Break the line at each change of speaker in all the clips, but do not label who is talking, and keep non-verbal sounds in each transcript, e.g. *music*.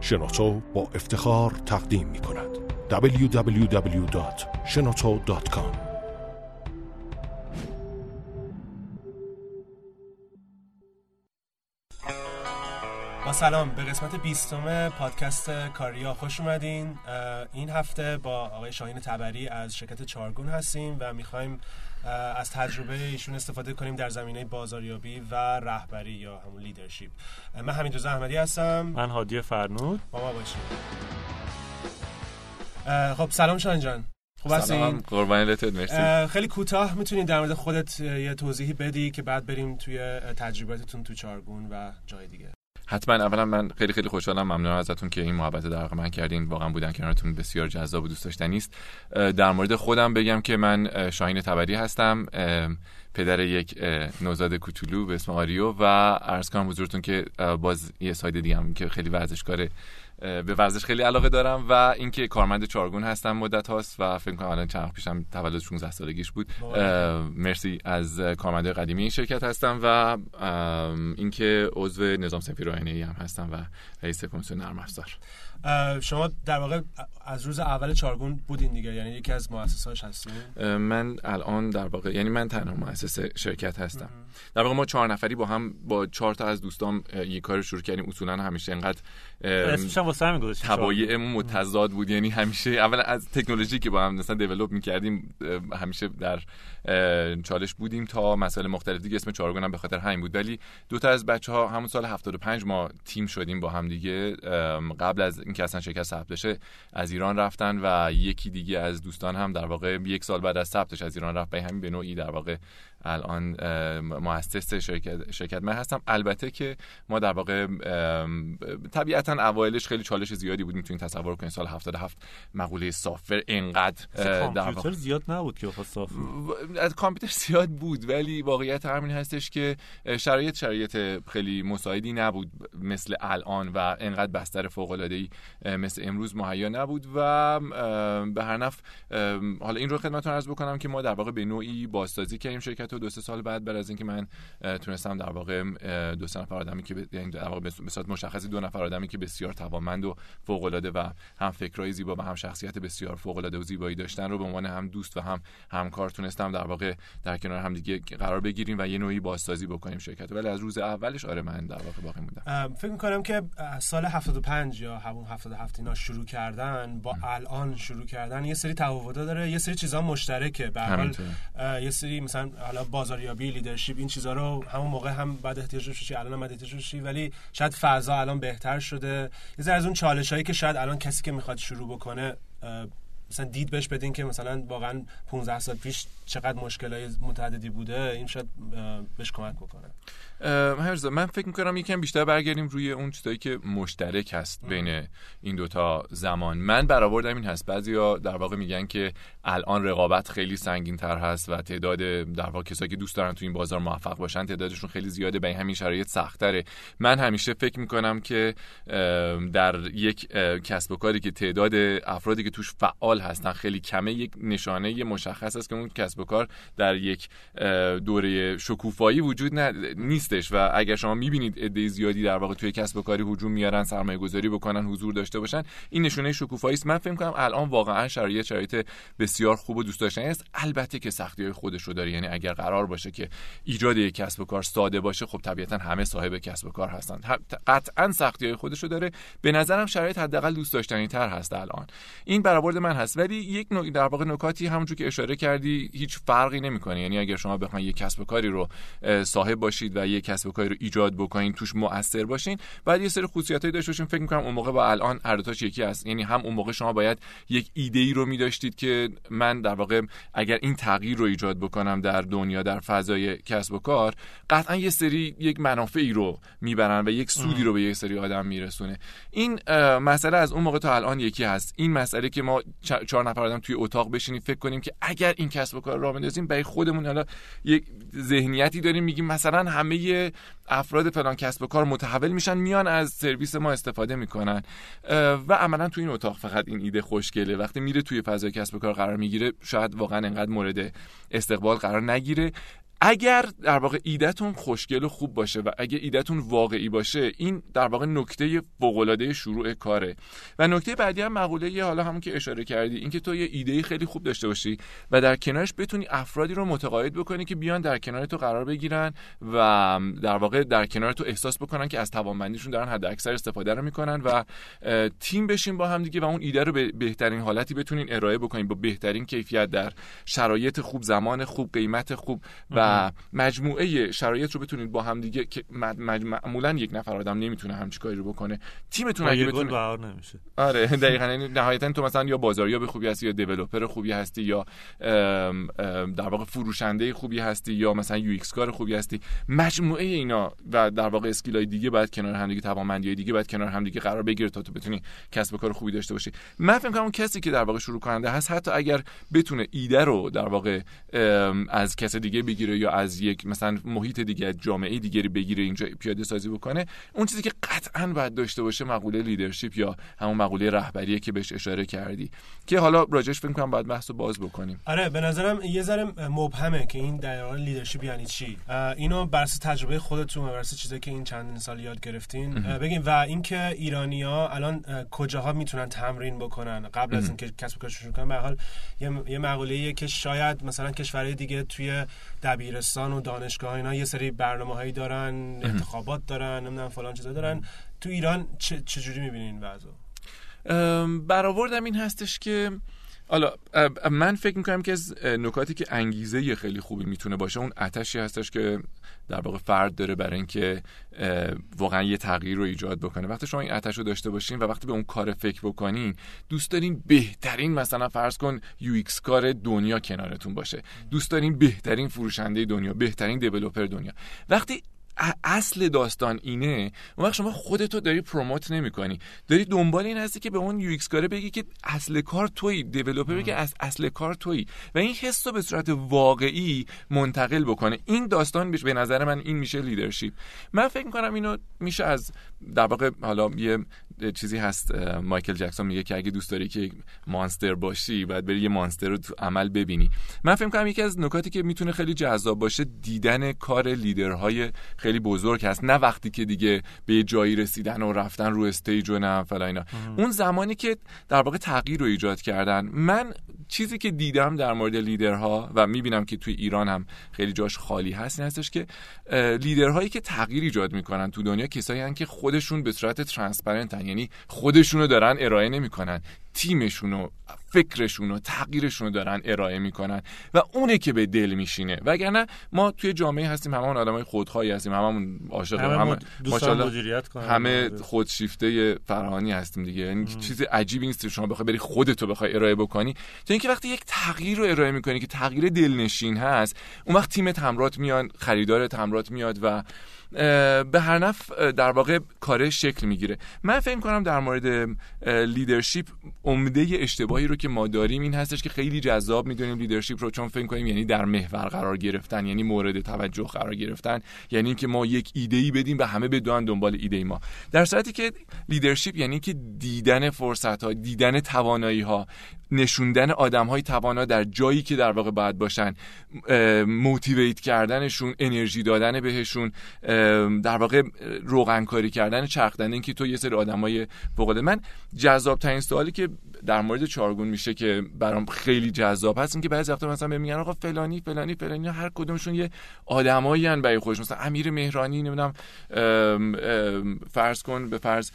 شنوتو با افتخار تقدیم می کند. www.shenoto.com
با سلام به قسمت بیستم پادکست کاریا خوش اومدین. این هفته با آقای شاهین تبری از شرکت چارگون هستیم و می‌خوایم از تجربه ایشون استفاده کنیم در زمینه بازاریابی و رهبری یا همون لیدرشپ من حمید رضا احمدی هستم.
من هادی فرنود.
با ما باشیم خب سلام شاهین جان. خوب هستین؟
قربان مرسی.
خیلی کوتاه می‌تونید در مورد خودت یه توضیحی بدی که بعد بریم توی تجربتون تو چارگون و جای دیگه.
حتما اولا من خیلی خیلی خوشحالم ممنونم ازتون که این محبت در من کردین. واقعا بودن کنارتون بسیار جذاب و دوست داشتنی است. در مورد خودم بگم که من شاهین تبری هستم. پدر یک نوزاد کوچولو به اسم آریو و عرض کنم حضورتون که باز یه ساید دیگه هم که خیلی ورزشکار به ورزش خیلی علاقه دارم و اینکه کارمند چارگون هستم مدت هاست و فکر کنم الان چند پیشم تولد 16 سالگیش بود. مرسی از کارمند قدیمی این شرکت هستم و اینکه عضو نظام سفیر هم هستم و رئیس کمیسیون نرم افزار.
شما در واقع از روز اول چارگون بودین دیگه یعنی یکی از مؤسساش هستین؟
من الان در واقع یعنی من تنها مؤسس شرکت هستم. در واقع ما چهار نفری با هم با چهار تا از دوستام یک کار شروع کردیم. اصولا همیشه انقدر
اسمش هم واسه همین گذاشتیم
متضاد بود. یعنی همیشه اول از تکنولوژی که با هم مثلا دیولپ می‌کردیم همیشه در چالش بودیم تا مسائل مختلف دیگه اسم چارگون هم به خاطر همین بود. ولی دو تا از بچه ها همون سال 75 ما تیم شدیم با هم دیگه. قبل از اینکه اصلا شرکت ثبت بشه از ایران رفتن و یکی دیگه از دوستان هم در واقع یک سال بعد از ثبتش از ایران رفت. به همین به نوعی در واقع الان مؤسس شرکت شرکت من هستم. البته که ما در واقع طبیعتا اوایلش خیلی چالش زیادی بودیم تو این تصور کنید سال 77 مقوله سافر انقدر
در واقع زیاد نبود که سافر
از کامپیوتر زیاد بود ولی واقعیت همین هستش که شرایط شرایط خیلی مساعدی نبود مثل الان و انقدر بستر فوق العاده ای مثل امروز مهیا نبود و به هر نفع حالا این رو خدمتتون عرض بکنم که ما در واقع به نوعی بازسازی کردیم شرکت رو دو سه سال بعد بعد از اینکه من تونستم در واقع دو سه نفر آدمی که یعنی در واقع به صورت مشخصی دو نفر آدمی که بسیار توانمند و فوق العاده و هم فکرای زیبا و هم شخصیت بسیار فوق العاده و زیبایی داشتن رو به عنوان هم دوست و هم همکار تونستم در واقع در کنار هم دیگه قرار بگیریم و یه نوعی بازسازی بکنیم شرکت ولی از روز اولش آره من در واقع باقی موندم.
فکر می‌کنم که سال 75 یا همون 77 اینا شروع کردن با الان شروع کردن یه سری تفاوت‌ها داره یه سری چیزا مشترکه. به حال یه سری مثلا حالا بازاریابی لیدرشپ این چیزها رو همون موقع هم بعد احتیاج داشتی الان هم بعد احتیاج ولی شاید فضا الان بهتر شده. یه از اون چالش هایی که شاید الان کسی که می‌خواد شروع بکنه مثلا دید بهش بدین که مثلا واقعا 15 سال پیش چقدر مشکلات متعددی بوده این شاید بهش کمک بکنه.
من فکر می‌کنم یکم بیشتر برگردیم روی اون چیزایی که مشترک هست بین این دوتا زمان. من برآوردم این هست بعضیا در واقع میگن که الان رقابت خیلی سنگین تر هست و تعداد در واقع کسایی که دوست دارن تو این بازار موفق باشن تعدادشون خیلی زیاده به همین شرایط سختره من همیشه فکر می‌کنم که در یک کسب و کاری که تعداد افرادی که توش فعال هستن. خیلی کمه. یک نشانه مشخص است که اون کسب و کار در یک دوره شکوفایی وجود نیست و اگر شما می‌بینید عده زیادی در واقع توی کسب و کاری هجوم میارن سرمایه گذاری بکنن حضور داشته باشن این نشونه شکوفایی است. من فکر کنم الان واقعا شرایط شرایط بسیار خوب و دوست داشتنی است. البته که سختی های خودش رو داره. یعنی اگر قرار باشه که ایجاد یک کسب و کار ساده باشه خب طبیعتا همه صاحب کسب و کار هستن. قطعا سختی های خودش رو داره. به نظرم شرایط حداقل دوست داشتنی تر هست الان. این برآورد من هست. ولی یک نوع در واقع نکاتی همونجور که اشاره کردی هیچ فرقی نمی‌کنه. یعنی اگر شما بخواید یک کسب و کاری رو صاحب باشید و یک کسب و کاری رو ایجاد بکنین توش مؤثر باشین. بعد یه سری خصوصیتایی داشته باشین. فکر می‌کنم اون موقع با الان هر دوتاش یکی است. یعنی هم اون موقع شما باید یک ایده ای رو می‌داشتید که من در واقع اگر این تغییر رو ایجاد بکنم در دنیا در فضای کسب و کار قطعا یه سری یک منافعی رو می‌برن و یک سودی رو به یک سری آدم میرسونه. این مسئله از اون موقع تا الان یکی هست. این مسئله که ما چهار نفر آدم توی اتاق بشینیم فکر کنیم که اگر این کسب و کار را بندازیم برای خودمون حالا یک ذهنیتی داریم میگیم مثلا همه افراد فلان کسب و کار متحول میشن میان از سرویس ما استفاده می‌کنن. و عملا تو این اتاق فقط این ایده خوشگله. وقتی میره توی فضای کسب و کار قرار می‌گیره شاید واقعا انقدر مورد استقبال قرار نگیره. اگر در واقع ایدهتون خوشگل و خوب باشه و اگر ایدهتون واقعی باشه این در واقع نکته فوق شروع کاره. و نکته بعدی هم مقوله حالا همون که اشاره کردی اینکه تو یه ایده خیلی خوب داشته باشی و در کنارش بتونی افرادی رو متقاعد بکنی که بیان در کنار تو قرار بگیرن و در واقع در کنار تو احساس بکنن که از توانمندیشون دارن حد اکثر استفاده رو می‌کنن و تیم بشین با هم دیگه و اون ایده رو به بهترین حالتی بتونین ارائه بکنین با بهترین کیفیت در شرایط خوب زمان خوب قیمت خوب و مجموعه شرایط رو بتونید با هم دیگه که معمولا یک نفر آدم نمی‌تونه همچین کاری رو بکنه. تیمتون
اگه بتونه نمیشه.
آره *laughs* دقیقاً. یعنی نهایتا تو مثلا یا بازاریاب خوبی هستی یا developer خوبی هستی یا در واقع فروشنده خوبی هستی یا مثلا UX کار خوبی هستی. مجموعه اینا و در واقع skill ای دیگه باید کنار هم دیگه توانمندی دیگه باید کنار هم دیگه قرار بگیره تا تو بتونی کسب کار خوبی داشته باشی. من فکر کنم اون کسی که در واقع شروع کننده هست حتی اگر بتونه ایده رو در واقع از کس دیگه بگیره یا از یک مثلا محیط دیگه از جامعه دیگری بگیره اینجا پیاده سازی بکنه اون چیزی که قطعا باید داشته باشه مقوله leadership یا همون مقوله رهبریه که بهش اشاره کردی. که حالا راجبش فکر کنم باید بحث باز بکنیم.
آره به نظرم یه ذره مبهمه که این در واقع leadership یعنی چی. اینو بر تجربه خودتون و بر چیزی که این چند سال یاد گرفتین بگیم و اینکه ایرانیا الان کجاها می‌تونن تمرین بکنن؟ قبل از اینکه کسب کار شروع کنن به حال یه مقوله که شاید مثلا کشورهای دیگه توی دبیرستان و دانشگاه اینا یه سری برنامه‌هایی دارن انتخابات دارن نمی‌دونم فلان چیزا دارن. تو ایران چه چجوری می‌بینین وضعو
برآوردم این هستش که حالا من فکر می‌کنم که از نکاتی که انگیزه خیلی خوبی می‌تونه باشه اون اتشی هستش که در واقع فرد داره برای اینکه واقعا یه تغییر رو ایجاد بکنه. وقتی شما این اتش رو داشته باشین و وقتی به اون کار فکر بکنین دوست دارین بهترین مثلا فرض کن UX کار دنیا کنارتون باشه. دوست دارین بهترین فروشنده دنیا بهترین developer دنیا. وقتی اصل داستان اینه اون وقت شما خودتو داری promote نمی‌کنی. داری دنبال این هستی که به اون UX کاره بگی که اصل کار تویی developer که از اصل کار تویی. و این حس رو به صورت واقعی منتقل بکنه. این داستان به نظر من این میشه leadership من فکر می‌کنم اینو میشه از در واقع حالا یه چیزی هست مایکل جکسون میگه که اگه دوست داری که monster باشی باید بری یه monster رو تو عمل ببینی. من فکر کنم یکی از نکاتی که می‌تونه خیلی جذاب باشه دیدن کار لیدرهای خیلی بزرگ هست. نه وقتی که دیگه به یه جایی رسیدن و رفتن رو stage و نه فلان اینا. اون زمانی که در واقع تغییر رو ایجاد کردن من چیزی که دیدم در مورد لیدرها و می‌بینم که توی ایران هم خیلی جاش خالی هست این هستش که لیدرهایی که تغییر ایجاد می‌کنن تو دنیا کسایی که خودشون به صورت transparent ن یعنی خودشونو دارن ارائه نمی‌کنن. تیمشون و فکرشون و تغییرشون رو دارن ارائه می‌کنن و اونه که به دل میشینه. وگرنه ما توی جامعه هستیم همون آدمای خودخواهی هستیم هممون عاشق
همه
مدیریت همه خودشیفته فرهانی هستیم دیگه. یعنی چیز عجیبی نیست شما بخوای بری خودتو بخوای ارائه بکنی. تا اینکه وقتی یک تغییر رو ارائه می‌کنی که تغییر دلنشین هست اون وقت تیمت همرات میان خریدارت همرات میاد و به هر نف در واقع کاره شکل می‌گیره. من فکر کنم در مورد leadership عمده اشتباهی رو که ما داریم این هستش که خیلی جذاب می‌دونیم leadership رو چون فکر کنیم یعنی در محور قرار گرفتن یعنی مورد توجه قرار گرفتن یعنی که ما یک ایده ای بدیم و همه بدوئن دنبال ایده ما. در صورتی که leadership یعنی که دیدن فرصت ها دیدن توانایی ها نشوندن آدم های توانا در جایی که در واقع باید باشن motivate کردنشون انرژی دادن بهشون در واقع روغن کاری کردن چرخدن اینکه تو یه سری آدمای فوق من جذاب ترین سوالی که در مورد چارگون میشه که برام خیلی جذاب هست اینکه بعضی وقتا مثلا میگن آقا فلانی فلانی فلانی هر کدومشون یه آدمایی ان برای خودشون. مثلا امیر مهرانی نمی‌دونم فرض کن به فرض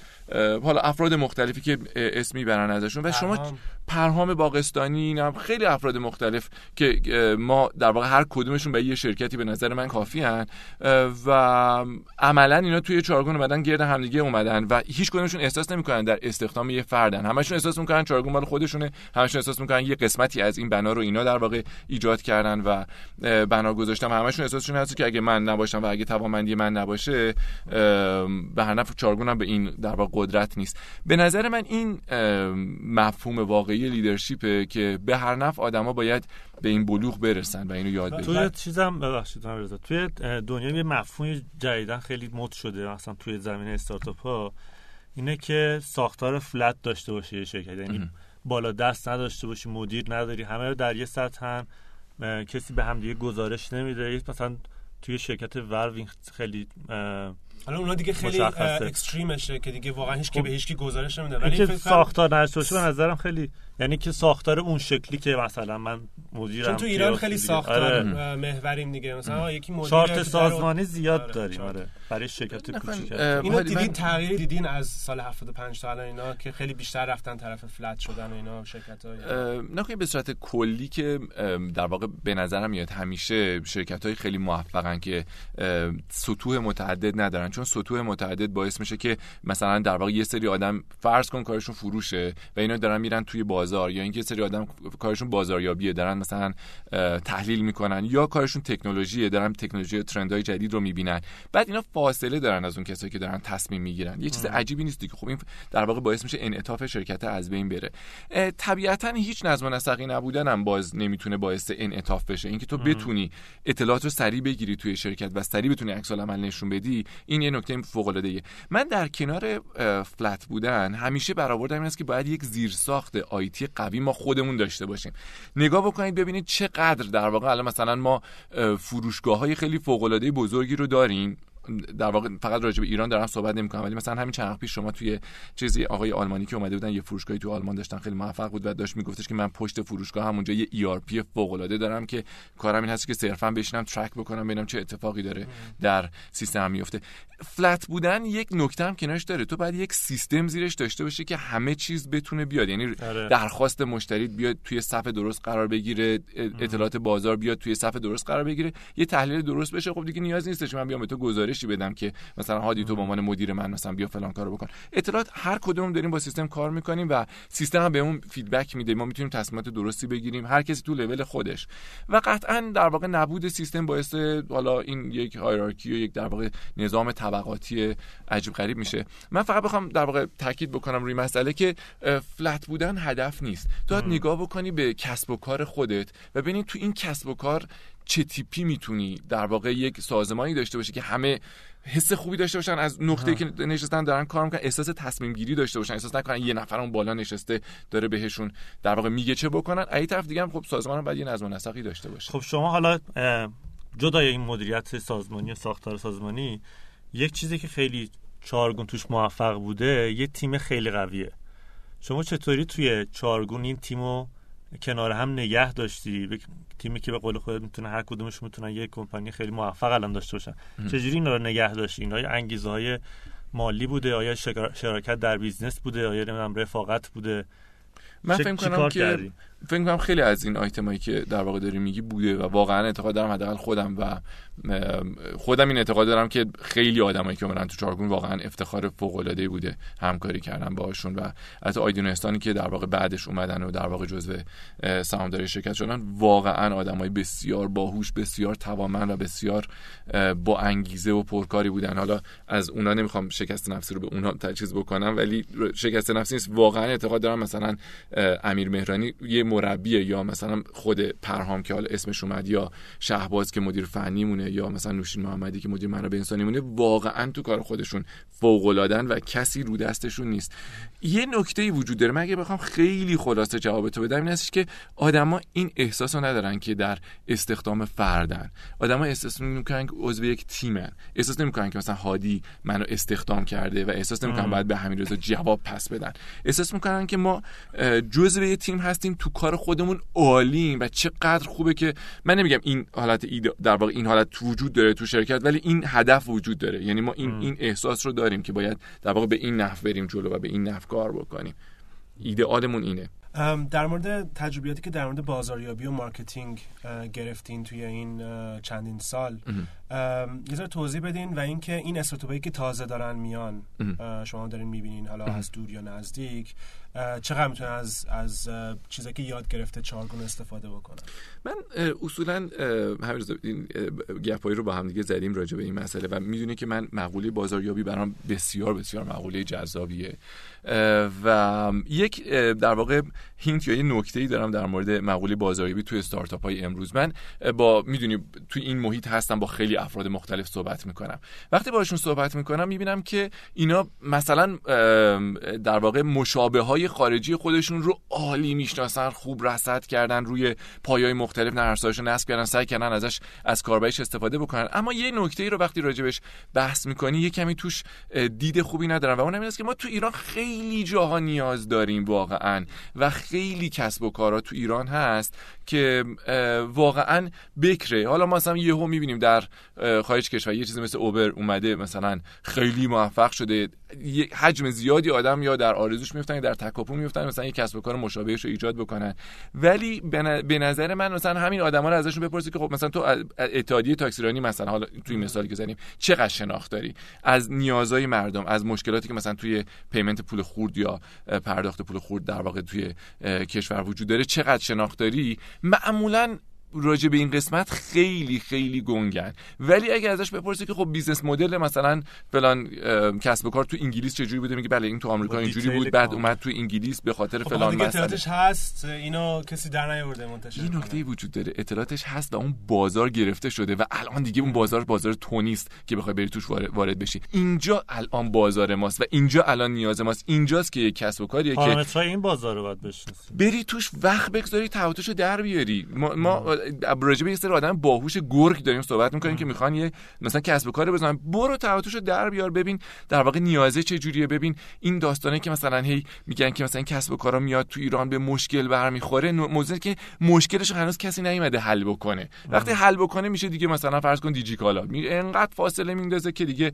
حالا افراد مختلفی که اسمی برن ازشون. و شما پرهام باغستانی هم خیلی افراد مختلف که ما در واقع هر کدومشون به یه شرکتی به نظر من کافی هن و عملا اینا توی چارگون اومدن گرد همدیگه اومدن و هیچ کدومشون احساس نمی‌کنن در استخدام یه فردن. همشون احساس می‌کنن چارگون مال خودشونه همشون احساس می‌کنن یه قسمتی از این بنا رو اینا در واقع ایجاد کردن و بنا گذاشتن. همشون احساسشون هست که اگه من نباشم و اگه توانمندی من نباشه به هر نفع چارگون هم به این در واقع قدرت نیست. به نظر من این مفهوم واقعی لیدرشپه که به هر نفع آدما باید به این بلوغ برسن و اینو یاد
بگیرن. توی چیزم ببخشید توی دنیا یه مفهوم جدیدن خیلی مد شده مثلا توی زمینه استارتاپ ها اینه که ساختار فلت داشته باشه یه شرکت. یعنی بالا دست نداشته باشی مدیر نداری همه رو در یه سطح هم کسی به همدیگه گزارش نمیده. مثلا توی شرکت ورو خیلی
حالا اونا دیگه خیلی اکستریمشه که دیگه واقعا هیچ که خب. به هیچ کی گزارش نمیده.
ولی ساختار نشه به نظرم خیلی یعنی که ساختار اون شکلی که مثلا من مدیرم چون
تو ایران خیلی ساختار آره. محوریم دیگه. مثلا یکی مدیر
چارت سازمانی زیاد آره. داریم آره. برای شرکت کوچیک
اینو دیدین تغییر دیدین از سال 75 تا الان اینا که خیلی بیشتر رفتن طرف فلت شدن اینا شرکت های
نه به صورت کلی که در واقع به نظرم میاد همیشه شرکت های خیلی موفقن که سطوح متعدد ندارن. چون سطوح متعدد باعث میشه که مثلا در واقع یه سری آدم فرض کن کارشون فروشه و اینا دارن میرن توی بازار یا اینکه سری آدم کارشون بازاریابیه دارن مثلا تحلیل می‌کنن یا کارشون تکنولوژیه دارن تکنولوژی ترندهای جدید رو می‌بینن. بعد اینا فاصله دارن از اون کسایی که دارن تصمیم می‌گیرن. یه چیز عجیبی نیست که خب این در واقع باعث میشه انعطاف شرکت از بین بره. طبیعتا هیچ نظم و نسقی نبودن هم باز نمی‌تونه باعث انعطاف بشه. اینکه تو بتونی اطلاعات رو سریع بگیری توی شرکت و سریع بتونی عکس عمل نشون بدی این یه نکته فوق العاده من در کنار فلت بودن همیشه برآوردم این است که باید یک زیرساخت آیتی قوی ما خودمون داشته باشیم. نگاه بکنید ببینید چقدر در واقع الان مثلا ما فروشگاه های خیلی فوق العاده بزرگی رو داریم. در واقع فقط راجع به ایران دارم صحبت نمی‌کنم ولی مثلا همین چند پیش شما توی چیزی آقای آلمانی که اومده بودن یه فروشگاهی تو آلمان داشتن خیلی موفق بود و داشت میگفتش که من پشت فروشگاه هم اونجا یه ERP فوق العاده دارم که کارم این هست که صرفا بشینم track بکنم ببینم چه اتفاقی داره در سیستم میفته flat بودن یک نکته هم کنارش داره. تو باید یک سیستم زیرش داشته باشی که همه چیز بتونه بیاد. یعنی آره. درخواست مشتری بیاد توی صف درست قرار بگیره اطلاعات بازار بیاد توی صف درست قرار بگیره. یه تحلیل درست بشه. خب دیگه نیاز نیستش من بیام به تو گزارشی بدم که مثلا هادی تو به عنوان مدیر من مثلا بیا فلان کارو بکن. اطلاعات هر کدوم داریم با سیستم کار می‌کنیم و سیستم هم بهمون feedback میده. ما می‌تونیم تصمیمات درستی بگیریم. هر کسی تو لول خودش. و قطعا در واقع نبود سیستم باعث حالا این یک هایرارکی و یک در واقع نظام طبقاتی عجیب غریب میشه. من فقط بخوام در واقع تاکید بکنم روی مسئله که فلت بودن هدف نیست. تو نگاه بکنی به کسب و کار خودت و ببینید تو این کسب و کار چه تیپی می‌تونی در واقع یک سازمانی داشته باشی که همه حس خوبی داشته باشن از نقطه که نشستن دارن کار می‌کنن احساس تصمیم گیری داشته باشن. احساس نکنن یه نفر اون بالا نشسته داره بهشون در واقع میگه چه بکنن. ای طرف دیگه هم خب سازمان هم باید یه نظم و نسقی داشته باشه.
خب شما حالا جدای این مدیریت سازمانی و ساختار سازمانی یک چیزی که خیلی چارگون توش موفق بوده یه تیم خیلی قویه. شما چطوری توی چارگون این تیمو کنار هم نگه داشتی؟ تیمی که به قول خودت می‌تونه هر کدومش می‌تونن یه کمپانی خیلی موفق الان داشته باشن. چجوری اینا رو نگه داشتی؟ اینا انگیزه های مالی بوده آیا شراکت در business بوده آیا نمی‌دونم رفاقت بوده؟
من فکر کنم که فکر کنم خیلی از این آیتمایی که در واقع داری میگی بوده و واقعا اعتقاد دارم حداقل خودم و خودم این اعتقاد دارم که خیلی آدمایی که اومدن تو چارگون واقعا افتخار فوق العاده بوده همکاری کردن باهاشون و حتی اون دوستانی که در واقع بعدش اومدن و در واقع جزو سهامداری شرکت شدن واقعا آدمای بسیار باهوش بسیار توانمند و بسیار با انگیزه و پرکاری بودن. حالا از اونا نمی‌خوام شکست نفسی رو به اونا تجهیز بکنم ولی شکست نفسی نیست. واقعا اعتقاد دارم مثلا امیر مهرانی یه مربی یا مثلا خود پرهام که حالا اسمش اومد یا شهباز که مدیر فنی مونه یا مثلا نوشین محمدی که مدیر منابع انسانی مونه واقعا تو کار خودشون فوق و کسی رو دستشون نیست. یه نکته وجود داره. مگه بخوام خیلی خلاصه جواب تو بدم این که آدما این احساس رو ندارن که در استخدام فردن. آدما احساس می‌کنن که عضو یک تیمن. احساس نمی‌کنن که مثلا هادی منو استخدام کرده و احساس نمی‌کنن باید به همین جواب پس بدن. احساس می‌کنن که ما جزء یک تیم هستیم تو کار خودمون عالیم و چقدر خوبه که من نمیگم این حالت در واقع این حالت وجود داره تو شرکت ولی این هدف وجود داره. یعنی ما این این احساس رو داریم که باید در واقع به این نحو بریم جلو و به این نحو کار بکنیم. ایدئالمون اینه.
در مورد تجربیاتی که در مورد بازاریابی و marketing گرفتین توی این چندین سال. یه ذره توضیح بدین و اینکه این استارتاپایی که تازه دارن میان شما دارین می‌بینین حالا از دور یا نزدیک چقدر می‌تونن از از چیزایی که یاد گرفته چارگون استفاده بکنن
من اصولا همین این گپایی رو با هم دیگه زدیم راجع به این مسئله و می‌دونی که من مقوله بازاریابی برام بسیار بسیار مقوله جذابیه. و یک در واقع هینت یا یه نکته ای دارم در مورد مقوله بازاریابی توی استارتاپ های امروز. من با می‌دونی توی این محیط هستم با خیلی افراد مختلف صحبت می‌کنم. وقتی باشون صحبت می‌کنم می‌بینم که اینا مثلا در واقع مشابه های خارجی خودشون رو عالی می‌شناسن خوب رصد کردن روی پایای مختلف نرسایش نصب کردن سعی کردن ازش از کاربرش استفاده بکنن. اما یه نکته ای رو وقتی راجبش بحث می‌کنی یه کمی توش دید خوبی ندارن و اون است که ما تو ایران خیلی جاها نیاز داریم واقعا و خیلی کسب و کارها تو ایران هست که واقعا بکره. حالا ما مثلا یهو می‌بینیم در خارج کشور یه چیزی مثل اوبر اومده مثلا خیلی موفق شده. حجم زیادی آدم یا در آرزوش میفتن در تکاپو میفتن مثلا یه کسب و کار مشابهش رو ایجاد بکنن. ولی به نظر من مثلا همین آدما رو ازشون بپرسی که خب مثلا تو اتحادیه تاکسیرانی مثلا حالا توی مثالی که زدیم چقدر شناخت داری؟ از نیازهای مردم از مشکلاتی که مثلا توی payment پول خورد یا پرداخت پول خورد در واقع توی کشور وجود داره چقدر شناخت داری؟ معمولا راجع به این قسمت خیلی خیلی گنگن. ولی اگه ازش بپرسی که خب business model مثلا فلان کسب و کار تو انگلیس چجوری بوده؟ میگه بله این تو آمریکا اینجوری بود بعد اومد تو انگلیس به خاطر خب فلان
مسئله. اطلاعاتش هست اینو کسی در نیاورده منتشر
این نکته وجود داره اطلاعاتش هست و اون بازار گرفته شده و الان دیگه اون بازار بازار تو نیست که بخوای بری توش وارد بشی. اینجا الان بازار ماست و اینجا الان نیاز ماست. اینجاست که یک کسب و کاریه
که این بازار رو باید بشناسی
بری توش وقت بگذاری تعهدشو در بیاری. ما, ما راجع به یه سری آدم باهوش گرگ داریم صحبت می‌کنیم که می‌خوان یه مثلا کسب و کار بزنن. برو تعهدشو در بیار ببین در واقع نیازه چه جوریه. ببین این داستانه که مثلا هی میگن که مثلا کسب و کارا میاد تو ایران به مشکل برمیخوره موضوع که مشکلش هنوز کسی نیومده حل بکنه. وقتی حل بکنه میشه دیگه مثلا فرض کن دیجی کالا انقدر فاصله میندازه که دیگه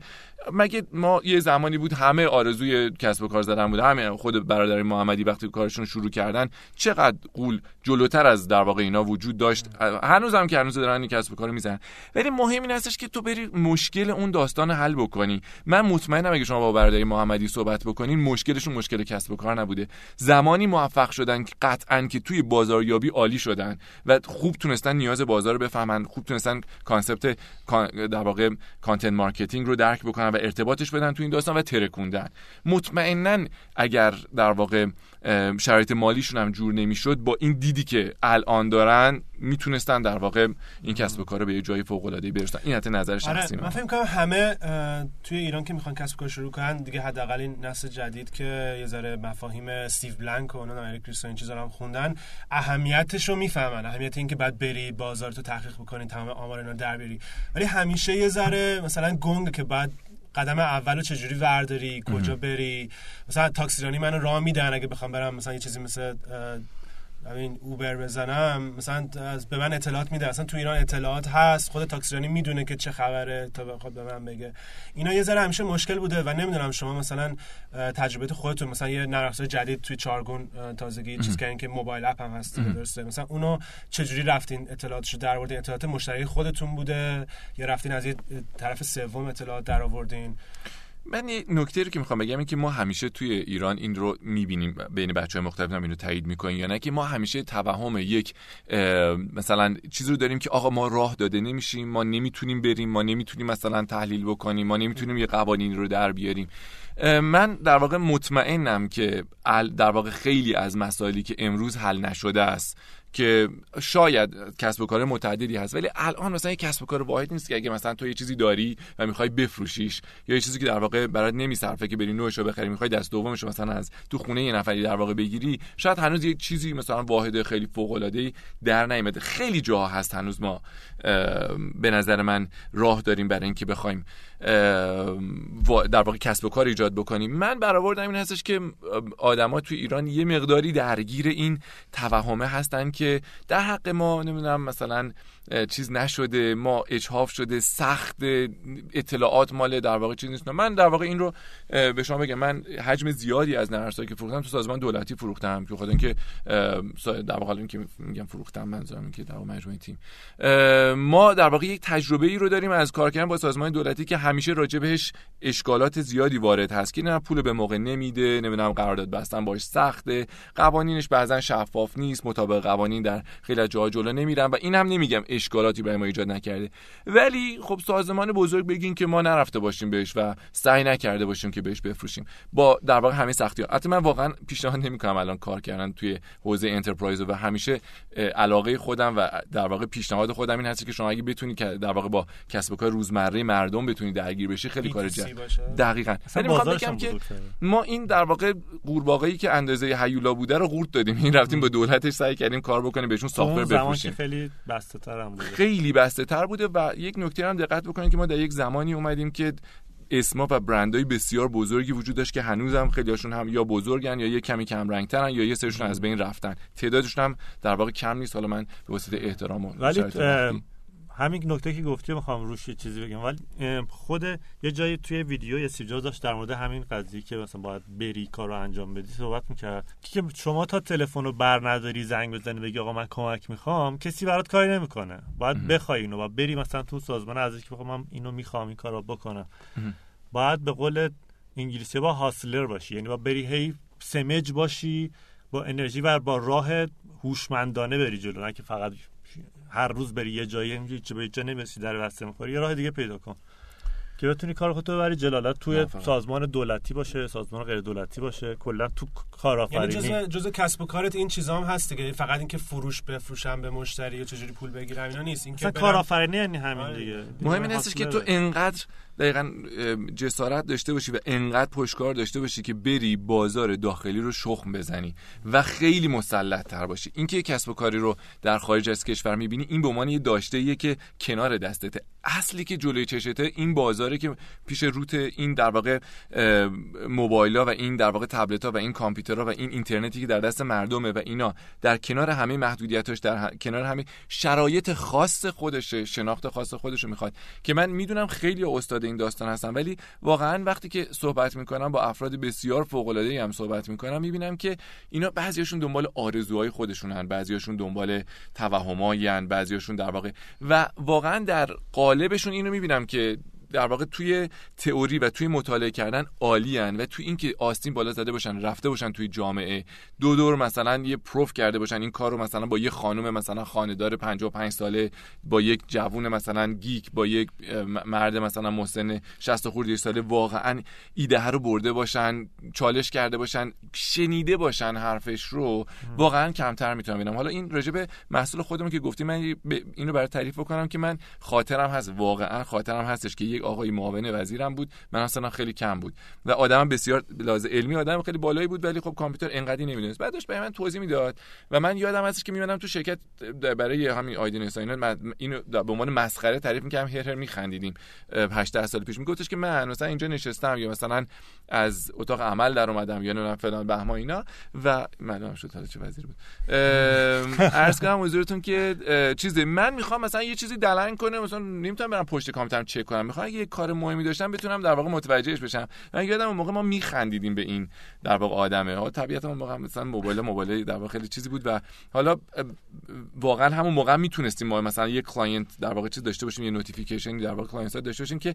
مگه ما یه زمانی بود همه آرزوی کسب و کار زدن بود همه خود برادر محمدی وقتی کارشون شروع کردن چقدر قول جلوتر از در واقع اینا وجود داشت؟ هنوزم که هنوز دارن کسب و کار می‌زنن. ولی مهم این هستش که تو بری مشکل اون داستان حل بکنی. من مطمئنم اگه شما با برادری محمدی صحبت بکنین مشکلشون مشکل کسب و کار نبوده. زمانی موفق شدن که قطعا که توی بازاریابی عالی شدن و خوب تونستن نیاز بازار رو بفهمن خوب تونستن کانسپت در واقع content marketing رو درک بکنن و ارتباطش بدن تو این داستان و ترکوندن. مطمئنا اگر در واقع شرایط مالیشون هم جور نمی‌شد با این دیدی که الان دارن می‌تونستن در واقع این کسب و کار به یه جای فوق العاده برسن این حتی نظر شخصی
آره من فکر کنم همه توی ایران که می‌خوان کسب کار شروع کنن دیگه حداقل این نسل جدید که یه ذره مفاهیم استیو بلانک و اونا اریک این چیزا هم خوندن اهمیتش رو می‌فهمن. اهمیت اینکه بعد بری بازار تو تحقیق بکنی تمام آمار اینا در بیاری. ولی همیشه یه ذره مثلا گنگ که بعد قدم اول رو چجوری ورداری؟ کجا بری؟ مثلا تاکسیرانی منو راه میدن اگه بخوام برم مثلا یه چیزی مثل همین اوبر بزنم مثلا به من اطلاعات میده اصلا تو ایران اطلاعات هست خود تاکسیرانی می‌دونه که چه خبره تا بخواد به من بگه. اینا یه ذره همیشه مشکل بوده و نمی‌دونم شما مثلا تجربه خودتون مثلا یه نرم جدید توی چارگون تازگی چیز کردین که موبایل اپ هم هست درسته؟ مثلا اونو چجوری رفتین اطلاعاتشو در آوردین؟ اطلاعات مشتری خودتون بوده یا رفتین از یه طرف سوم اطلاعات در آوردین؟
من یه نکته رو که می‌خوام بگم این که ما همیشه توی ایران این رو می‌بینیم بین بچه های مختلف هم اینو تایید می‌کنیم یا نه که ما همیشه توهم یک مثلا چیزی رو داریم که آقا ما راه داده نمیشیم ما نمی‌تونیم بریم ما نمی‌تونیم مثلا تحلیل بکنیم ما نمی‌تونیم یه قوانین رو در بیاریم. من در واقع مطمئنم که در واقع خیلی از مسائلی که امروز حل نشده است که شاید کسب و کار متعددی هست ولی الان مثلا یه کسب و کار واحد نیست که اگه مثلا تو یه چیزی داری و می‌خوای بفروشیش یا یه چیزی که در واقع برات نمیصرفه که بری نوعش رو بخری می‌خوای دست دومش مثلا از تو خونه یه نفری در واقع بگیری شاید هنوز یه چیزی مثلا واحد خیلی فوق العاده در نیامده خیلی جاها هست هنوز ما به نظر من راه داریم برای اینکه بخوایم در واقع کسب و کار ایجاد بکنیم. من برآوردم این هستش که آدما تو ایران یه مقداری درگیر این توهمه هستن که در حق ما نمی‌دونم مثلا چیز نشده ما اجهاف شده سخت اطلاعات مال در واقع چیز نیست. من در واقع این رو به شما بگم من حجم زیادی از نرسایی که فروختم تو سازمان دولتی فروختم که خدا اینکه در واقع این که میگم فروختم منظورم که در مجموعه تیم. ما در واقع یک تجربه ای رو داریم از کار کردن با سازمان دولتی که همیشه راجع بهش اشکالات زیادی وارد هست که نه پول به موقع نمیده نمی‌دونم قرارداد بستن باش سخته قوانینش بعضا شفاف نیست مطابق قوانین در خیلی جاها جلو نمیرن و این هم نمیگم اشکالاتی برای ما ایجاد نکرده. ولی خب سازمان بزرگ بگین که ما نرفته باشیم بهش و سعی نکرده باشیم که بهش بفروشیم. با در واقع همه سختی ها. حتی من واقعا پیشنهاد نمی‌کنم الان کار کردن توی حوزه انترپرایز و همیشه علاقه خودم و در واقع پیشنهاد خودم این هست که شما اگه بتونی که در واقع با کسب و کار روزمره مردم بتونی درگیر بشی خیلی کار جد دقیقاً.
یعنی می‌خوام بگم که
ما این در واقع قورباغه‌ای که اندازه هیولا بوده رو قورت دادیم. این رفتیم با دولتش سعی کردیم کار بکنیم بهشون سافر بفروشیم.
خیلی بسته تر هم بوده.
خیلی بسته تر بوده و یک نکته هم دقت بکنید که ما در یک زمانی اومدیم که اسما و برندهای بسیار بزرگی وجود داشت که هنوزم خیلیاشون هم یا بزرگن یا یه کمی کم رنگترن یا یه سرشون از بین رفتن. تعدادشون هم در واقع کم نیست. حالا من به واسطه احترام و
ولی همین نکته که گفتی می‌خوام روش یه چیزی بگم. ولی خود یه جایی توی ویدیو یه سیجا داشت در مورد همین قضیه که مثلا باید بری کارو انجام بدی صحبت می‌کرد. که شما تا تلفن رو بر نداری زنگ بزنی بگی آقا من کمک می‌خوام کسی برات کاری نمی‌کنه. باید بخوای اینو باید بری مثلا تو سازمان از که من اینو می‌خوام این کارو بکنم. باید به قول انگلیسی با هاسلر باشی. یعنی با بری هی سمج باشی با انرژی و با راه هوشمندانه بری جلو. نه که فقط هر روز بری یه جایی اینجوری به جا نمیسی در وسط می‌خوری یه راه دیگه پیدا کن. که بتونی کار خودتو ببری جلالت توی سازمان دولتی باشه سازمان غیر دولتی باشه کلا تو کارآفرینی.
یعنی جزء جزء کسب و کارت این چیزا هم هست دیگه. فقط اینکه فروش بفروشم به مشتری یا چجوری پول بگیرم اینا نیست. این که
کارآفرینی یعنی همین دیگه.
مهم این هستش که تو انقدر دقیقا جسارت داشته باشی و انقدر پشتکار داشته باشی که بری بازار داخلی رو شخم بزنی و خیلی مسلط تر باشی. اینکه کسب و کاری رو در خارج از کشور می‌بینی این به عنوان یه داشته که کنار دستته. اصلی که جلوی چشته این بازاره که پیش روت این در واقع موبایلا و این در واقع تبلت ها و این کامپیوترها و این اینترنتی که در دست مردمه و اینا در کنار همه محدودیتاش در کنار همه شرایط خاص خودشه شناخت خاص خودش می‌خواد. که من می‌دونم خیلی استاد این داستان هستن ولی واقعا وقتی که صحبت می‌کنم با افراد بسیار فوق العاده هم صحبت می‌کنم می‌بینم که اینا بعضیاشون دنبال آرزوهای خودشونن بعضیاشون دنبال توهمایی بعضیاشون در واقع و واقعا در قالبشون اینو می‌بینم که در واقع توی تئوری و توی مطالعه کردن عالی و توی اینکه آستین بالا زده باشن رفته باشن توی جامعه. دو دور مثلا یه پروف کرده باشن این کار رو مثلا با یه خانم مثلا خانه‌دار 55 ساله با یک جوون مثلا گیک با یک مرد مثلا مسن 60 خورده ساله واقعا ایده رو برده باشن چالش کرده باشن شنیده باشن حرفش رو واقعا کمتر می‌تونم ببینم. حالا این راجب محصول خودمون که گفتی من اینو برای تعریف کنم که من خاطرم هست واقعا خاطرم هستش که یک آقای معاون وزیرم بود. من اصلا خیلی کم بود. و آدم بسیار لازم علمی آدم خیلی بالایی بود ولی خب کامپیوتر انقدی نمی‌دونست. بعدش به من توضیح می‌داد و من یادم هستش که میمونم تو شرکت برای همین آیدین اینا اینو به عنوان مسخره تعریف می‌کردم هر هر میخندیدیم. 8 سال پیش. میگفتش که من مثلا اینجا نشستم یا مثلا از اتاق عمل در اومدم یا نه فلان بهما اینا. و معلوم شد حالا چه وزیر بود. عرض کنم حضورتون که چیزی من می‌خوام مثلا یه چیزی دلنگ کنه مثلا نمی‌تونم برم پشت کامپیوترم چک کنم. می‌خوام اگه کار مهمی داشتم بتونم در واقع متوجهش بشم. من یادم اون موقع ما میخندیدیم به این در واقع آدمه. ها طبیعتا اون موقع مثلا موبایل موبایل در واقع خیلی چیزی بود و حالا واقعا همون موقع می‌تونستیم ما مثلا یه client در واقع چیز داشته باشیم یه notification در واقع client داشته باشیم که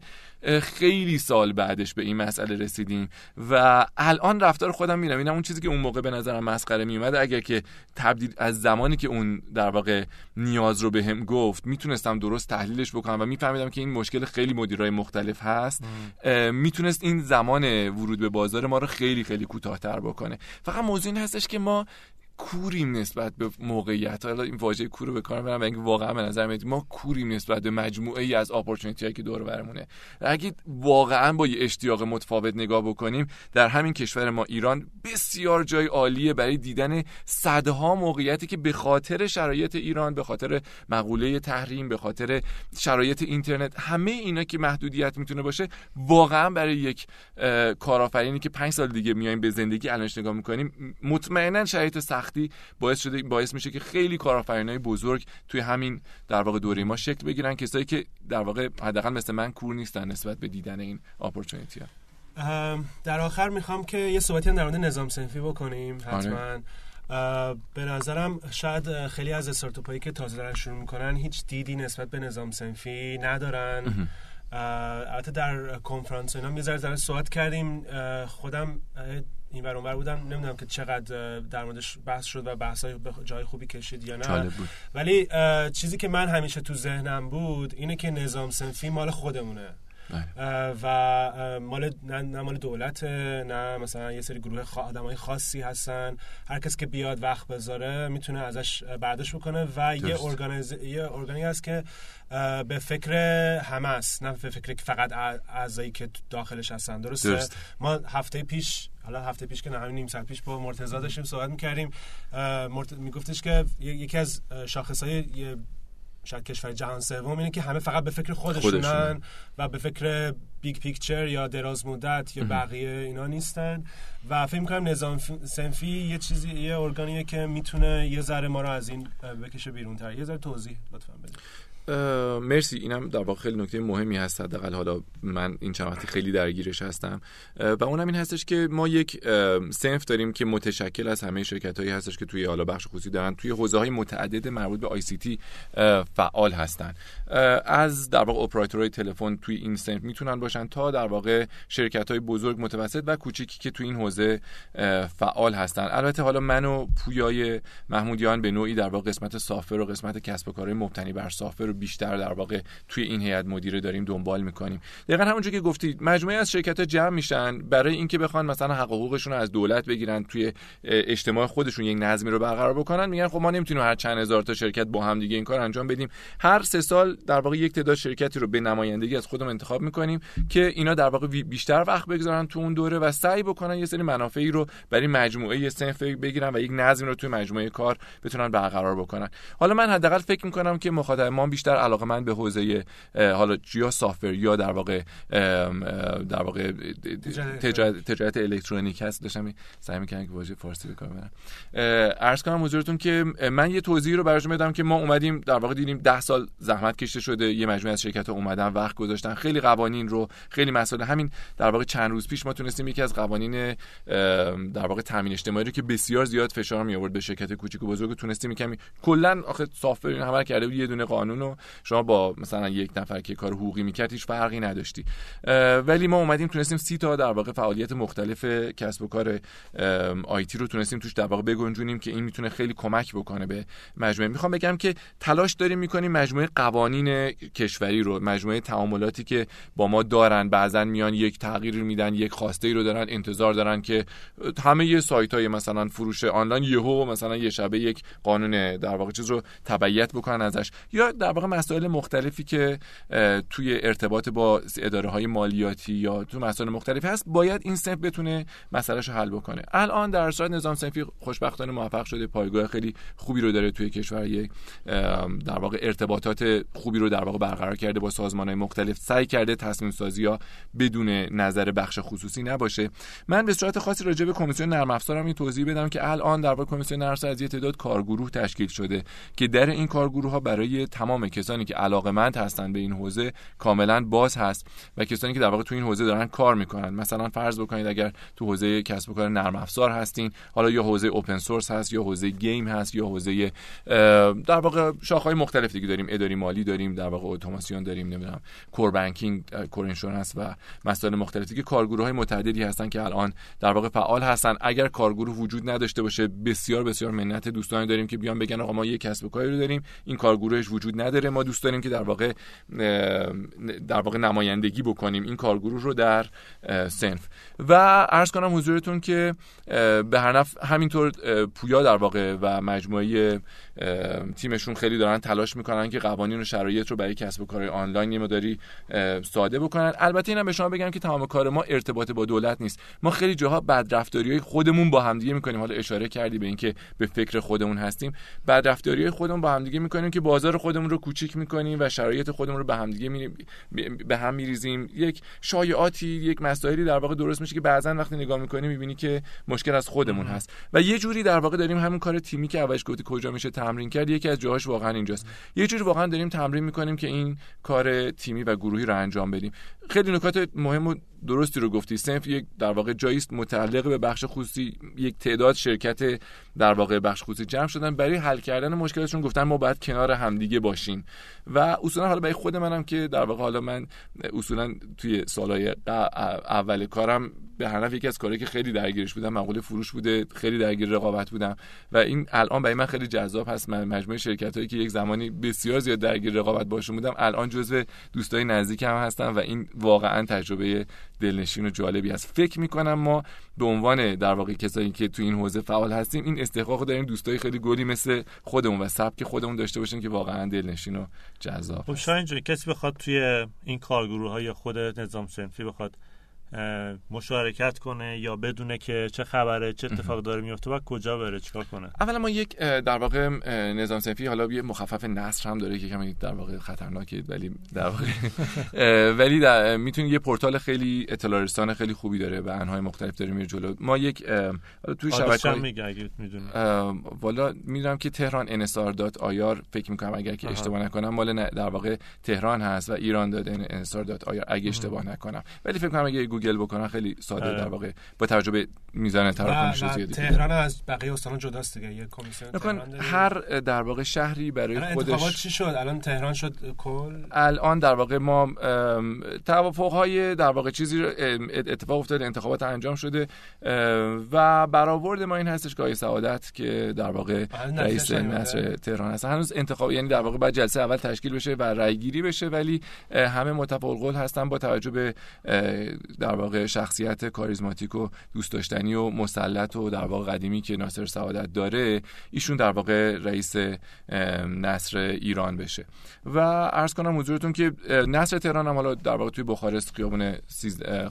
خیلی سال بعدش به این مسئله رسیدیم و الان رفتار خودم میرم اینم اون چیزی که اون موقع به نظرم مسخره میومد اگر که تبدیل از زمانی که اون در واقع نیاز رو بهم به گفت می‌تونستم درست تحلیلش بکنم و میفهمیدم که این مشکل خیلی مدیرای مختلف هست می‌تونست این زمان ورود به بازار ما رو خیلی خیلی کوتاهتر بکنه. فقط موضوع این هستش که ما کوریم نسبت به موقعیت. حالا این واژه کور رو به کار می‌برم اینکه واقعا به نظر میاد ما کوریم نسبت به مجموعه ای از اپورتونتی که دور برمونه. اگه واقعا با یه اشتیاق متفاوت نگاه بکنیم در همین کشور ما ایران بسیار جای عالیه برای دیدن صدها موقعیتی که به خاطر شرایط ایران به خاطر مقوله تحریم به خاطر شرایط اینترنت همه اینا که محدودیت می‌تونه باشه واقعا برای یک کارآفرینی که پنج سال دیگه میایم به زندگی الانش نگاه می‌کنیم مطمئنا شرایط سختی باعث شده باعث میشه که خیلی کارآفرینای بزرگ توی همین در واقع دوره ما شکل بگیرن کسایی که در واقع حداقل مثل من کور نیستن نسبت به دیدن این اپورتونتی
ها. در آخر می‌خوام که یه صحبتی در مورد نظام سنفی بکنیم حتما. به نظرم شاید خیلی از استارتاپ هایی که تازه دارن شروع می‌کنن هیچ دیدی نسبت به نظام سنفی ندارن. البته در کنفرانس اینا یه ذره صحبت کردیم خودم این بر بودم نمی‌دونم که چقدر در موردش بحث شد و بحث های جای خوبی کشید یا نه
بود.
ولی چیزی که من همیشه تو ذهنم بود اینه که نظام سنفی مال خودمونه. و مال نه, مال دولت نه مثلا یه سری گروه خوا... آدمای خاصی هستن. هر کس که بیاد وقت بذاره می‌تونه ازش برداشت بکنه و یه ارگانیز... یه ارگانی هست که به فکر همه است. نه به فکر فقط اعضایی که داخلش هستن. درسته؟ درست. ما هفته پیش حالا هفته پیش که نه همین نیم ساعت پیش با مرتضی داشتیم صحبت می‌کردیم. مرت... میگفتش که یکی از شاخصهای شاید کشور جهان سوم اینه که همه فقط به فکر خودشونن و به فکر big picture یا دراز مدت یا بقیه اینا نیستن. و فکر می‌کنم نظام صنفی یه چیزی یه ارگانیه که می‌تونه یه ذره ما رو از این بکشه بیرون تر یه ذره توضیح لطفا بدید
مرسی. اینم در واقع خیلی نکته مهمی هست. حداقل حالا من این چند خیلی درگیرش هستم. و اونم این هستش که ما یک سنف داریم که متشکل از همه شرکت هایی هستش که توی حالا بخش خصوصی دارن توی حوزه های متعدد مربوط به آی سی تی فعال هستن. از در واقع اپراتورهای تلفن توی این سنف می‌تونن باشن تا در واقع شرکت های بزرگ متوسط و کوچیکی که توی این حوزه فعال هستن. البته حالا من و پویای محمودیان به نوعی در واقع قسمت سافر و قسمت کسب و کارهای مبتنی بر سافر بیشتر در واقع توی این هیئت مدیره داریم دنبال می‌کنیم. دقیقا همونجور که گفتید مجموعه از شرکت ها جمع میشن برای اینکه بخوان مثلا حق حقوقشون رو از دولت بگیرن توی اجتماع خودشون یک نظمی رو برقرار بکنن میگن خب ما نمی‌تونیم هر چند هزار تا شرکت با هم دیگه این کار انجام بدیم. هر سه سال در واقع یک تعداد شرکتی رو به نمایندگی از خودمون انتخاب می‌کنیم که اینا در واقع بیشتر وقت بگذارن تو اون دوره و سعی بکنن یه سری منافعی رو برای مجموعه صنف بگیرن و یک نظمی رو توی مجموعه کار بتونن برقرار بکنن. حالا من حداقل فکر می‌کنم که مخاطب ما علاقه من به حوزه حالا یا سافر یا در واقع در واقع تجارت, الکترونیک هست. داشتم سعی می‌کردم که واژه فارسی بکنم برم. عرض کنم حضورتون که من یه توضیح رو براشون بدم که ما اومدیم در واقع دیدیم 10 سال زحمت کشته شده یه مجموعه از شرکت ها اومدن وقت گذاشتن خیلی قوانین رو خیلی مسائل همین در واقع چند روز پیش ما تونستیم یکی از قوانین در واقع تامین اجتماعی رو که بسیار زیاد فشار می آورد به شرکت کوچیک و بزرگ تونستیم کمی کلا آخه سافر این همه کرده بود یه دونه قانون شما با مثلا یک نفر که کار حقوقی می‌کرد هیچ فرقی نداشتی. ولی ما اومدیم تونستیم سی تا در واقع فعالیت مختلف کسب و کار آیتی رو تونستیم توش در واقع بگنجونیم که این می‌تونه خیلی کمک بکنه به مجموعه. می‌خوام بگم که تلاش داریم می‌کنیم مجموعه قوانین کشوری رو مجموعه تعاملاتی که با ما دارن بعضا میان یک تغییر میدن یک خواسته ای رو دارن انتظار دارن که همه یه سایت های مثلا فروش آنلاین یهو مثلا یه شبه یک قانون در واقع چیز رو تبعیت بکنن ازش. یا در واقع مسائل مختلفی که توی ارتباط با اداره های مالیاتی یا تو مسائل مختلفی هست باید این سنف بتونه مسئلهش حل بکنه. الان در صورت نظام سنفی خوشبختانه موفق شده پایگاه خیلی خوبی رو داره توی کشور یک در واقع ارتباطات خوبی رو در واقع برقرار کرده با سازمان های مختلف. سعی کرده تصمیم سازی ها بدون نظر بخش خصوصی نباشه. من به صورت خاصی راجع به کمیسیون نرم افزارم این توضیح بدم که الان در واقع کمیسیون نرم افزار از یه تعداد کارگروه تشکیل شده که در این کارگروه ها برای تمام کسانی که علاقمند هستن به این حوزه کاملا باز هست و کسانی که در واقع تو این حوزه دارن کار می‌کنن. مثلا فرض بکنید اگر تو حوزه کسب و کار نرم افزار هستین حالا یا حوزه اوپن سورس هست یا حوزه گیم هست یا حوزه در واقع شاخه‌های مختلف دیگه داریم. اداری مالی داریم در واقع اتوماسیون داریم نمی‌دونم. کور بانکینگ کور انشورنس و مسائل مختلفی که کارگروه های متعددی هستن که الان در واقع فعال هستن. اگر کارگروه وجود نداشته باشه بسیار بسیار منت دوستانی داریم که بیان بگن آقا ما یک کسب و کاری رو داریم. این کارگروهش وجود نداره. ما دوست داریم که در واقع در واقع نمایندگی بکنیم این کارگروه رو در سنف. و عرض کنم حضورتون که به هر نفع همینطور پویا در واقع و مجموعه تیمشون خیلی دارن تلاش می‌کنن که قوانین و شرایط رو برای کسب و کار آنلاین مداری ساده بکنن. البته اینم به شما بگم که تمام کار ما ارتباط با دولت نیست. ما خیلی جاها بدرفتاری خودمون با همدیگه می‌کنیم. حالا اشاره کردی به اینکه به فکر خودمون هستیم. بدرفتاری خودمون با همدیگه می‌کنیم که بازار خودمون رو کوچیک می‌کنیم و شرایط خودمون رو به همدیگه می... به هم میریزیم. یک شایعاتی یک مسائلی در واقع درست میشه که بعضا وقتی نگاه می‌کنی می‌بینی که مشکل از خودمون هست. و یه جوری در واقع داریم همون کار تیمی که اولش گفتی کجا میشه تمرین کرد یکی از جاهاش واقعا اینجاست. یه جوری واقعا داریم تمرین می‌کنیم که این کار تیمی و گروهی رو انجام بدیم. خیلی نکات مهم و درستی رو گفتی. سنف یک در واقع جایی است متعلق به بخش خصوصی یک تعداد شرکت در واقع بخش خصوصی جمع شدن. برای حل کردن مشکلشون گفتن ما باید کنار همدیگه باشیم. و اصولا حالا برای خود منم که در واقع حالا من اصولا توی سالهای اول کارم به هر یکی از کارهایی که خیلی درگیرش بودم مقوله فروش بوده خیلی درگیر رقابت بودم. و این الان برای من خیلی جذاب هست. من مجموعه شرکت هایی که یک زمانی بسیار زیاد درگیر رقابت باشون بودم الان جزو دوستای نزدیکم هستم و این واقعا تجربه دلنشین و جالبی است. فکر می‌کنم ما به عنوان در واقع کسایی که تو این حوزه فعال هستیم این استحقاق داریم دوستای خیلی گلی مثل خودمون و سبک خودمون داشته باشیم که واقعا دلنشین و جذاب
خب شاید کسی بخواد توی این کارگروه های خود نظام سنفی بخواد مشارکت کنه یا بدونه که چه خبره چه اتفاق داره میفته و کجا بره چیکار کنه؟
اولا ما یک در واقع نظام سنفی حالا یه مخفف نصر هم داره که کمی در واقع خطرناکه ولی در واقع *laughs* ولی می‌تونید یه پورتال خیلی اطلاع رسان خیلی خوبی داره به انواع مختلف داره میره جلو. ما یک
توی شبکه میگه اگه
والا می‌دونم که تهران nsr.ir فکر می‌کنم اگر که اشتباه نکنم مال در واقع تهران هست و ایران داده nsr.ir اگه اشتباه نکنم. ولی فکر کنم اگه گوگل بکنن خیلی ساده در واقع. با توجه به میزان تراکنش زیادی
تهران از بقیه استان جداست دیگه. یه کمیسیون
هر در واقع شهری برای خودش
چی شد؟ الان تهران شد کل؟
الان در واقع ما توافق های در واقع چیزی اتفاق افتاده انتخابات انجام شده و برآورد ما این هستش که سعادت که در واقع رئیس نصر تهران هست. هنوز انتخاب یعنی در واقع بعد جلسه اول تشکیل بشه و رأی گیری بشه ولی همه متفق القول هستن با توجه به در واقع شخصیت کاریزماتیک و دوست داشتنی و مسلط و در واقع قدیمی که ناصر سعادت داره ایشون در واقع رئیس نصر ایران بشه. و عرض کنم حضورتون که نصر تهران هم حالا در واقع توی بخارست خیابون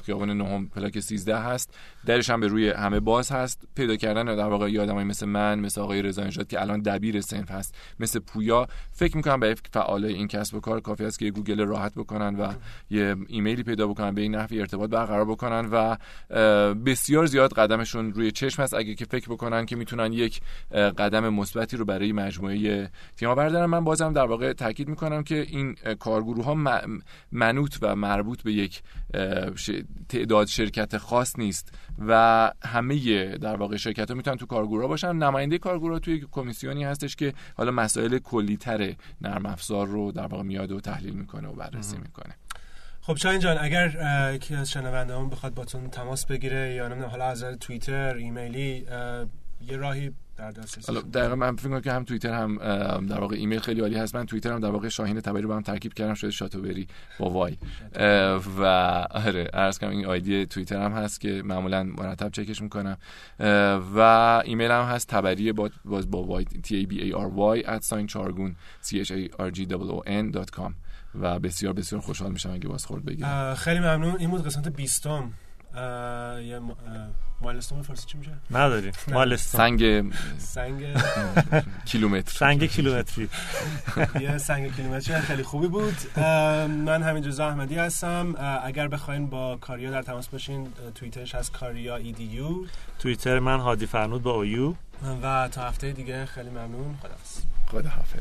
خیابون نهم پلاک 13 هست. درش هم به روی همه باز هست. پیدا کردن در واقع آدمای مثل من مثل آقای رضا که الان دبیر صنف هست مثل پویا. فکر می‌کنم به فعال این کسب و کار کافی است که گوگل راحت بکنن و یه ایمیلی پیدا بکنن به این نحوی ارتباط. بکنن و بسیار زیاد قدمشون روی چشم هست. اگه که فکر بکنن که می‌تونن یک قدم مثبتی رو برای مجموعه تیم‌ها بردارن من بازم در واقع تاکید می‌کنم که این کارگروه ها منوط و مربوط به یک تعداد شرکت خاص نیست و همه در واقع شرکت ها می‌تونن تو کارگروه باشن. نماینده کارگروه توی کمیسیونی هستش که حالا مسائل کلیتر نرم افزار رو در واقع میاد و تحلیل می‌کنه و بررسی می‌کنه.
خب شاین جان اگر یکی از شنونده هم بخواد باتون تماس بگیره یا نمی‌دونم حالا از توییتر ایمیلی یه راهی در دسترس
حالا دقیقاً من فکر که هم توییتر هم در واقع ایمیل خیلی عالی هست. من توییتر هم در واقع شاهین تبری رو با هم ترکیب کردم شده شاتوبری با وای. و آره عرض کنم این آیدی توییتر هم هست که معمولا مرتب چکش می‌کنم. و ایمیل هم هست تبری با باز با وای t a b a r y at chargun c h a r g o n.com و بسیار بسیار خوشحال میشم اگه بازخورد بگیرم.
خیلی ممنون. این بود قسمت 20 یه مایلستون فارسی چی میشه؟
نداری *laughs* مایلستون
سنگ
سنگ *laughs*
کیلومتر.
سنگ کیلومتری. *laughs*
یه سنگ کیلومتری خیلی خوبی بود. من همین رضا احمدی هستم. اگر بخواین با کاریا در تماس باشین توییترش هست کاریا ایدیو
توییتر من هادی فرنود با اویو
و تا هفته دیگه خیلی ممنون. خداحافظ.
خداحافظ.